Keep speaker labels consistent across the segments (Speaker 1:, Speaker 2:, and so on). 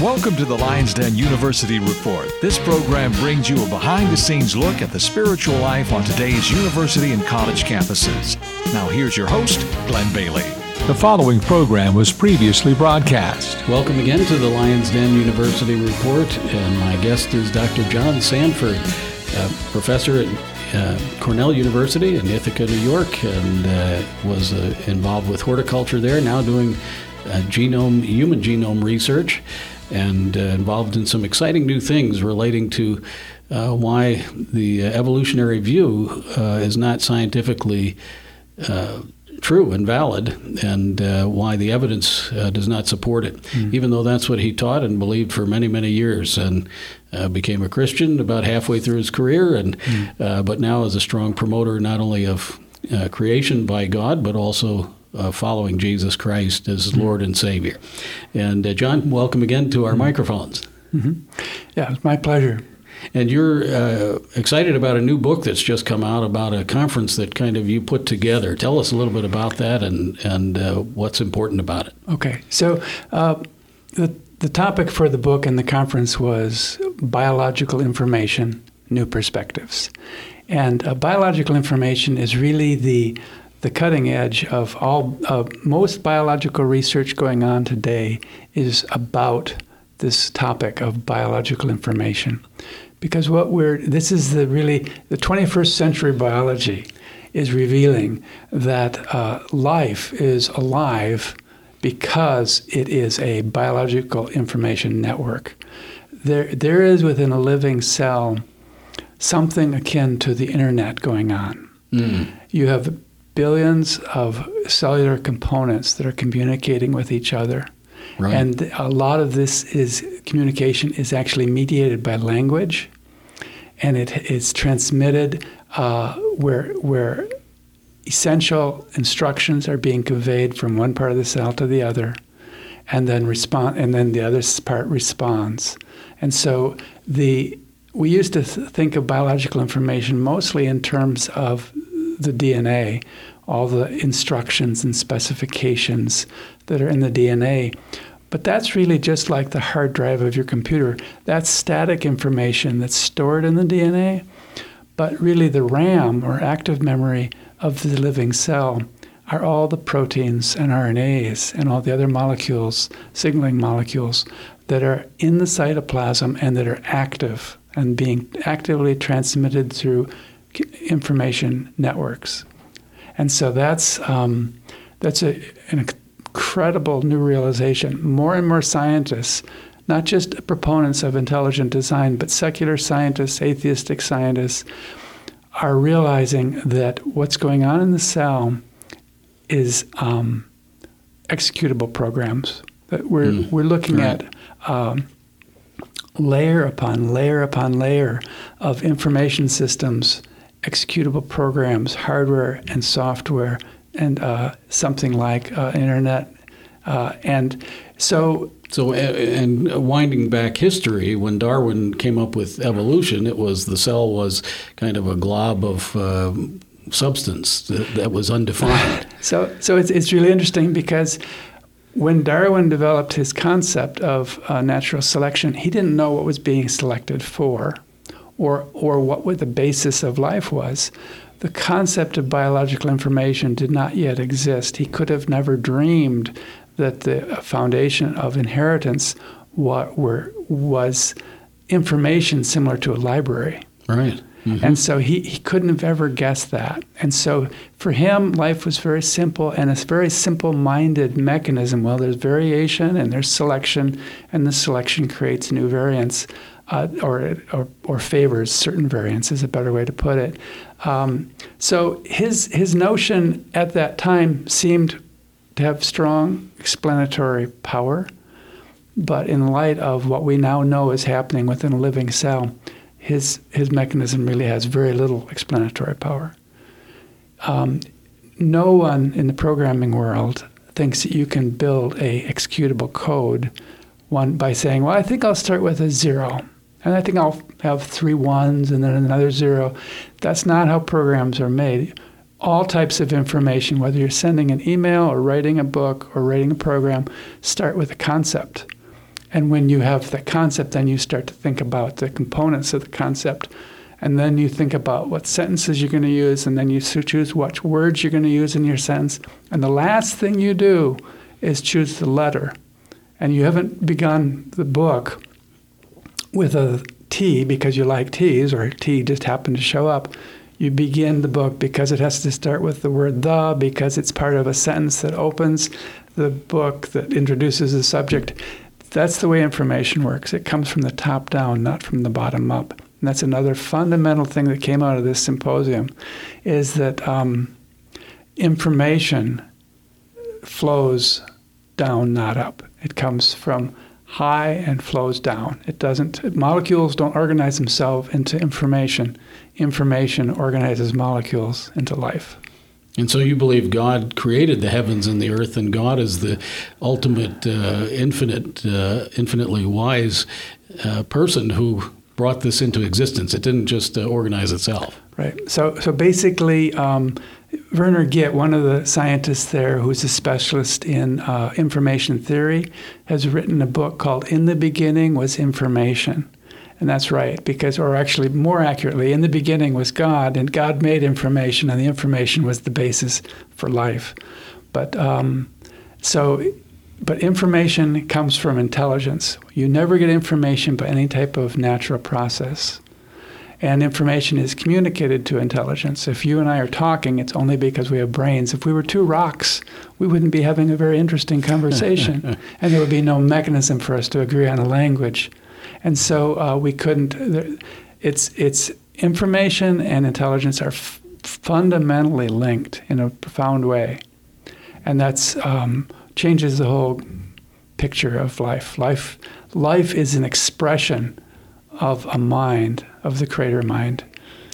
Speaker 1: Welcome to the Lions Den University Report. This program brings you a behind the scenes look at the spiritual life on today's university and college campuses. Now, here's your host, Glenn Bailey.
Speaker 2: The following program was previously broadcast.
Speaker 3: Welcome again to the Lions Den University Report, and my guest is Dr. John Sanford, professor at uh, Cornell University in Ithaca, New York, and uh, was uh, involved with horticulture there, now doing uh, genome, human genome research and uh, involved in some exciting new things relating to uh, why the evolutionary view uh, is not scientifically uh, true and valid, and uh, why the evidence uh, does not support it, mm. even though that's what he taught and believed for many, many years, and became a Christian about halfway through his career, and mm. but now is a strong promoter not only of creation by God, but also uh, following Jesus Christ as mm-hmm. Lord and Savior. And uh, John, welcome again to our mm-hmm. microphones.
Speaker 4: Mm-hmm. Yeah, it's my pleasure.
Speaker 3: And you're uh, excited about a new book that's just come out about a conference that kind of you put together. Tell us a little bit about that and and uh, what's important about it.
Speaker 4: Okay, so uh, the the topic for the book and the conference was biological information, new perspectives, and uh, biological information is really the the cutting edge of all uh, most biological research going on today is about this topic of biological information. Because what we're this is the really the 21st century biology is revealing that uh, life is alive because it is a biological information network. There there is within a living cell something akin to the internet going on. Mm. you have billions of cellular components that are communicating with each other. Right. And a lot of this is communication is actually mediated by language, and it is transmitted uh, where where essential instructions are being conveyed from one part of the cell to the other, and then respond, and then the other part responds. And so the we used to th- think of biological information mostly in terms of the DNA, all the instructions and specifications that are in the DNA. But that's really just like the hard drive of your computer. That's static information that's stored in the DNA. But really, the RAM or active memory of the living cell are all the proteins and RNAs and all the other molecules, signaling molecules, that are in the cytoplasm and that are active and being actively transmitted through information networks. And so that's, um, that's a, an incredible new realization. More and more scientists, not just proponents of intelligent design, but secular scientists, atheistic scientists, are realizing that what's going on in the cell is um, executable programs. That we're, mm, we're looking right. at um, layer upon layer upon layer of information systems executable programs, hardware and software, and uh, something like uh, internet. Uh, and so.
Speaker 3: So, and winding back history, when Darwin came up with evolution, it was the cell was kind of a glob of uh, substance that, that, was undefined.
Speaker 4: so, so it's, it's really interesting because when Darwin developed his concept of uh, natural selection, he didn't know what was being selected for or, or what the basis of life was. The concept of biological information did not yet exist. He could have never dreamed that the foundation of inheritance what were, was information similar to a library.
Speaker 3: Right.
Speaker 4: Mm-hmm. And so he, he couldn't have ever guessed that. And so for him, life was very simple and a very simple minded mechanism. Well, there's variation and there's selection, and the selection creates new variants uh, or, or, or, favors certain variants is a better way to put it. Um, so his, his notion at that time seemed to have strong explanatory power, but in light of what we now know is happening within a living cell, his, his mechanism really has very little explanatory power. Um, no one in the programming world thinks that you can build a executable code one by saying, "Well, I think I'll start with a zero and I think I'll have three ones and then another zero. That's not how programs are made. All types of information, whether you're sending an email or writing a book or writing a program, start with a concept. And when you have the concept, then you start to think about the components of the concept. And then you think about what sentences you're going to use, and then you choose what words you're going to use in your sentence. And the last thing you do is choose the letter. And you haven't begun the book with a T because you like T's or T just happened to show up. You begin the book because it has to start with the word the, because it's part of a sentence that opens the book that introduces the subject. That's the way information works. It comes from the top down, not from the bottom up. And that's another fundamental thing that came out of this symposium, is that um, information flows down, not up. It comes from high and flows down. It doesn't. Molecules don't organize themselves into information. Information organizes molecules into life.
Speaker 3: And so you believe God created the heavens and the earth, and God is the ultimate, uh, infinite, uh, infinitely wise uh, person who brought this into existence. It didn't just uh, organize itself.
Speaker 4: Right. So, so basically, um, Werner Gitt, one of the scientists there who's a specialist in uh, information theory, has written a book called In the Beginning Was Information. And that's right, because, or actually more accurately, in the beginning was God, and God made information, and the information was the basis for life. But um, so, but information comes from intelligence. You never get information by any type of natural process. And information is communicated to intelligence. If you and I are talking, it's only because we have brains. If we were two rocks, we wouldn't be having a very interesting conversation, and there would be no mechanism for us to agree on a language and so uh, we couldn't. It's it's information and intelligence are f- fundamentally linked in a profound way, and that's um, changes the whole picture of life. Life life is an expression of a mind of the creator mind.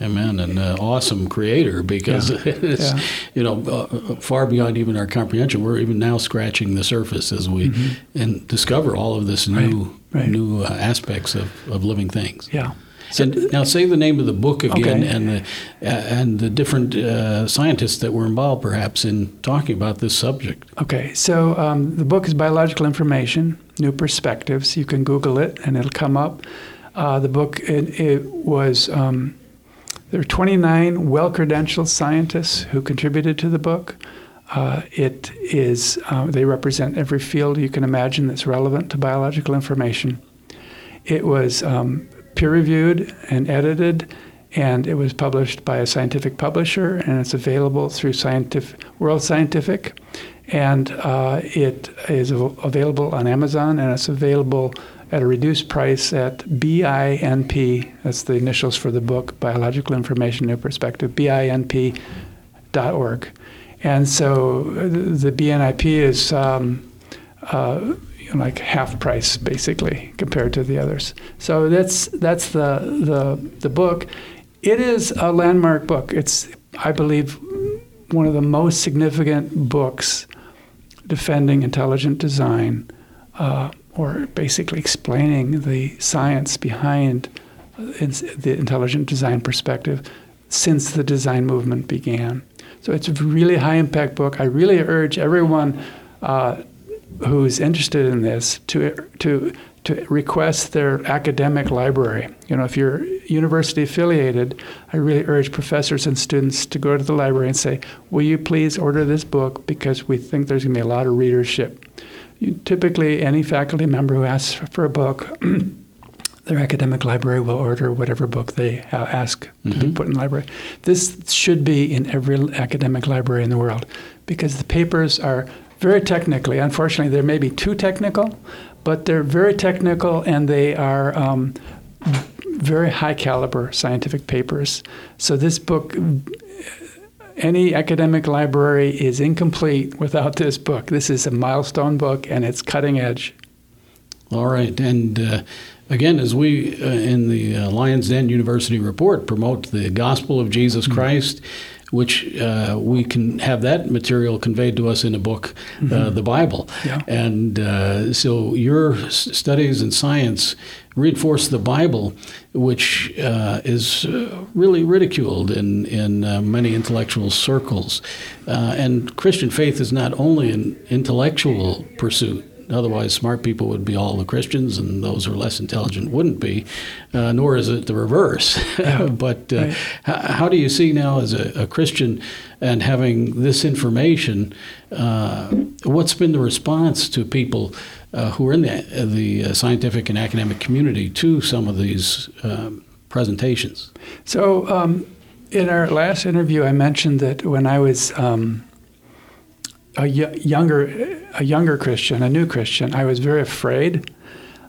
Speaker 3: Amen, and uh, awesome creator because yeah. it's yeah. you know uh, far beyond even our comprehension. We're even now scratching the surface as we mm-hmm. and discover all of this new right. Right. new uh, aspects of, of living things.
Speaker 4: Yeah.
Speaker 3: So, and now say the name of the book again okay. and the uh, and the different uh, scientists that were involved, perhaps, in talking about this subject.
Speaker 4: Okay, so um, the book is Biological Information: New Perspectives. You can Google it, and it'll come up. Uh, the book it, it was. Um, there are 29 well credentialed scientists who contributed to the book. Uh, it is, uh, they represent every field you can imagine that's relevant to biological information. It was um, peer reviewed and edited, and it was published by a scientific publisher, and it's available through scientific, World Scientific. And uh, it is available on Amazon, and it's available at a reduced price at BINP, that's the initials for the book, Biological Information New Perspective, BINP.org. And so the BNIP is um, uh, like half price, basically, compared to the others. So that's, that's the, the, the book. It is a landmark book. It's, I believe, one of the most significant books defending intelligent design. Uh, or basically explaining the science behind the intelligent design perspective since the design movement began. So it's a really high impact book. I really urge everyone uh, who's interested in this to to to request their academic library. You know, if you're university affiliated, I really urge professors and students to go to the library and say, "Will you please order this book because we think there's going to be a lot of readership." Typically, any faculty member who asks for a book, their academic library will order whatever book they ask mm-hmm. to be mm-hmm. put in the library. This should be in every academic library in the world because the papers are very technically, unfortunately, they may be too technical, but they're very technical and they are um, very high caliber scientific papers. So this book any academic library is incomplete without this book. This is a milestone book and it's cutting edge.
Speaker 3: All right. And uh, again, as we uh, in the uh, Lions Den University report promote the gospel of Jesus mm-hmm. Christ, which uh, we can have that material conveyed to us in a book, uh, mm-hmm. the Bible. Yeah. And uh, so your studies in science reinforce the Bible, which uh, is uh, really ridiculed in, in uh, many intellectual circles. and Christian faith is not only an intellectual pursuit, Otherwise, smart people would be all the Christians, and those who are less intelligent wouldn't be. Uh, nor is it the reverse. but uh, right. h- how do you see now, as a, a Christian, and having this information, uh, what's been the response to people uh, who are in the, the uh, scientific and academic community to some of these um, presentations?
Speaker 4: So, um, in our last interview, I mentioned that when I was um, a y- younger, a younger Christian, a new Christian, I was very afraid,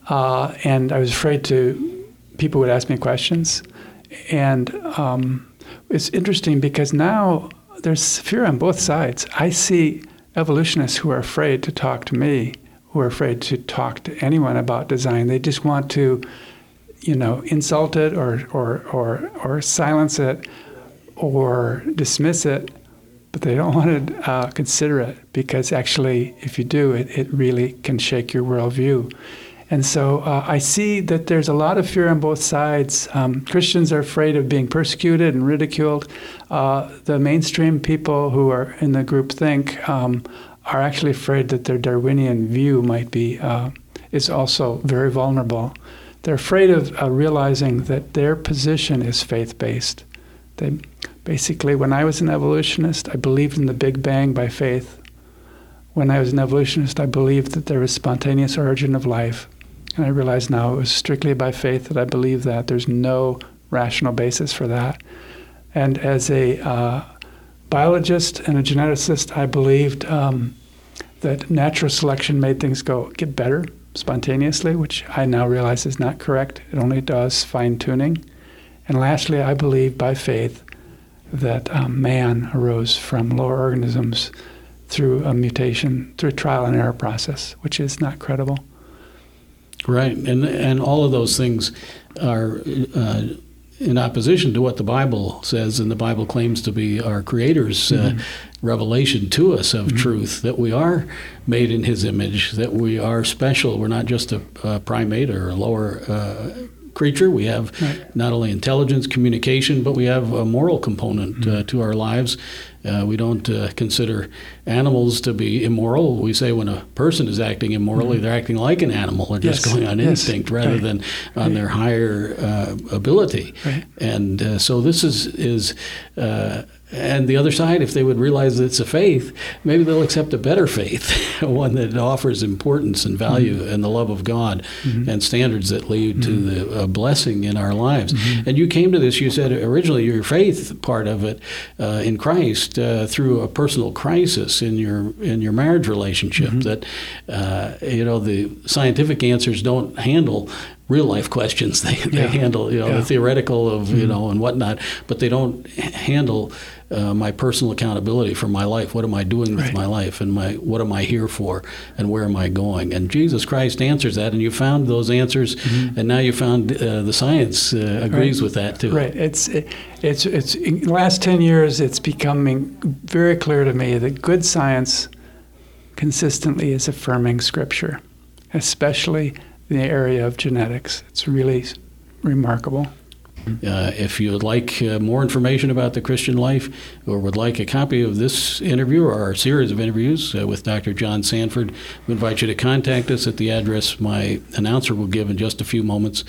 Speaker 4: uh, and I was afraid to. People would ask me questions, and um, it's interesting because now there's fear on both sides. I see evolutionists who are afraid to talk to me, who are afraid to talk to anyone about design. They just want to, you know, insult it or or or, or silence it or dismiss it but they don't want to uh, consider it because actually, if you do, it, it really can shake your worldview. And so uh, I see that there's a lot of fear on both sides. Um, Christians are afraid of being persecuted and ridiculed. Uh, the mainstream people who are in the group think um, are actually afraid that their Darwinian view might be uh, is also very vulnerable. They're afraid of uh, realizing that their position is faith based. They Basically, when I was an evolutionist, I believed in the Big Bang by faith. When I was an evolutionist, I believed that there was spontaneous origin of life. And I realize now it was strictly by faith that I believe that. There's no rational basis for that. And as a uh, biologist and a geneticist, I believed um, that natural selection made things go get better spontaneously, which I now realize is not correct. It only does fine tuning. And lastly, I believe by faith that um, man arose from lower organisms through a mutation, through a trial and error process, which is not credible.
Speaker 3: Right, and and all of those things are uh, in opposition to what the Bible says, and the Bible claims to be our Creator's uh, mm-hmm. uh, revelation to us of mm-hmm. truth that we are made in His image, that we are special. We're not just a, a primate or a lower uh, creature. We have right. not only intelligence, communication, but we have a moral component uh, mm-hmm. uh, to our lives. Uh, we don't uh, consider animals to be immoral. We say when a person is acting immorally, mm-hmm. they're acting like an animal or just yes. going on yes. instinct rather right. than on right. their higher uh, ability. And uh, so this is is and the other side, if they would realize that it's a faith, maybe they'll accept a better faith, one that offers importance and value mm-hmm. and the love of God mm-hmm. and standards that lead mm-hmm. to the uh, blessing in our lives. Mm-hmm. And you came to this, you said originally your faith part of it uh, in Christ uh, through a personal crisis in your in your marriage relationship. Mm-hmm. That uh, you know the scientific answers don't handle real life questions. They, they handle you know yeah. the theoretical of you know and whatnot, but they don't handle uh, my personal accountability for my life. What am I doing with right. my life, and my what am I here for, and where am I going? And Jesus Christ answers that, and you found those answers, mm-hmm. and now you found uh, the science uh, agrees
Speaker 4: right.
Speaker 3: with that too.
Speaker 4: Right. It's it, it's it's in the last ten years, it's becoming very clear to me that good science consistently is affirming Scripture, especially the area of genetics. It's really remarkable.
Speaker 3: Uh, if you would like uh, more information about the Christian life or would like a copy of this interview or our series of interviews uh, with Dr. John Sanford, we invite you to contact us at the address my announcer will give in just a few moments.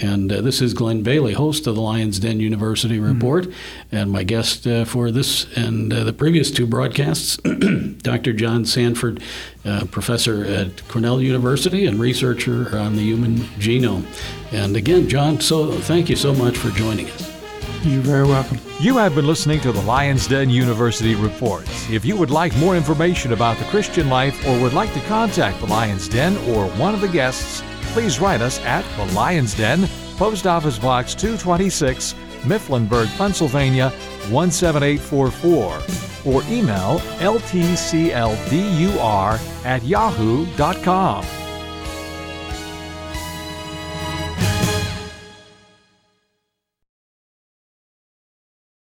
Speaker 3: And uh, this is Glenn Bailey, host of the Lions Den University mm-hmm. Report. Mm-hmm. And my guest uh, for this and uh, the previous two broadcasts, Dr. John Sanford, uh, professor at Cornell University and researcher on the human genome. And again, John, so thank you so much for joining us.
Speaker 4: You're very welcome.
Speaker 1: You have been listening to the Lions Den University Report. If you would like more information about the Christian life or would like to contact the Lions Den or one of the guests, please write us at The Lion's Den, Post Office Box 226, Mifflinburg, Pennsylvania 17844, or email ltcldur at yahoo.com.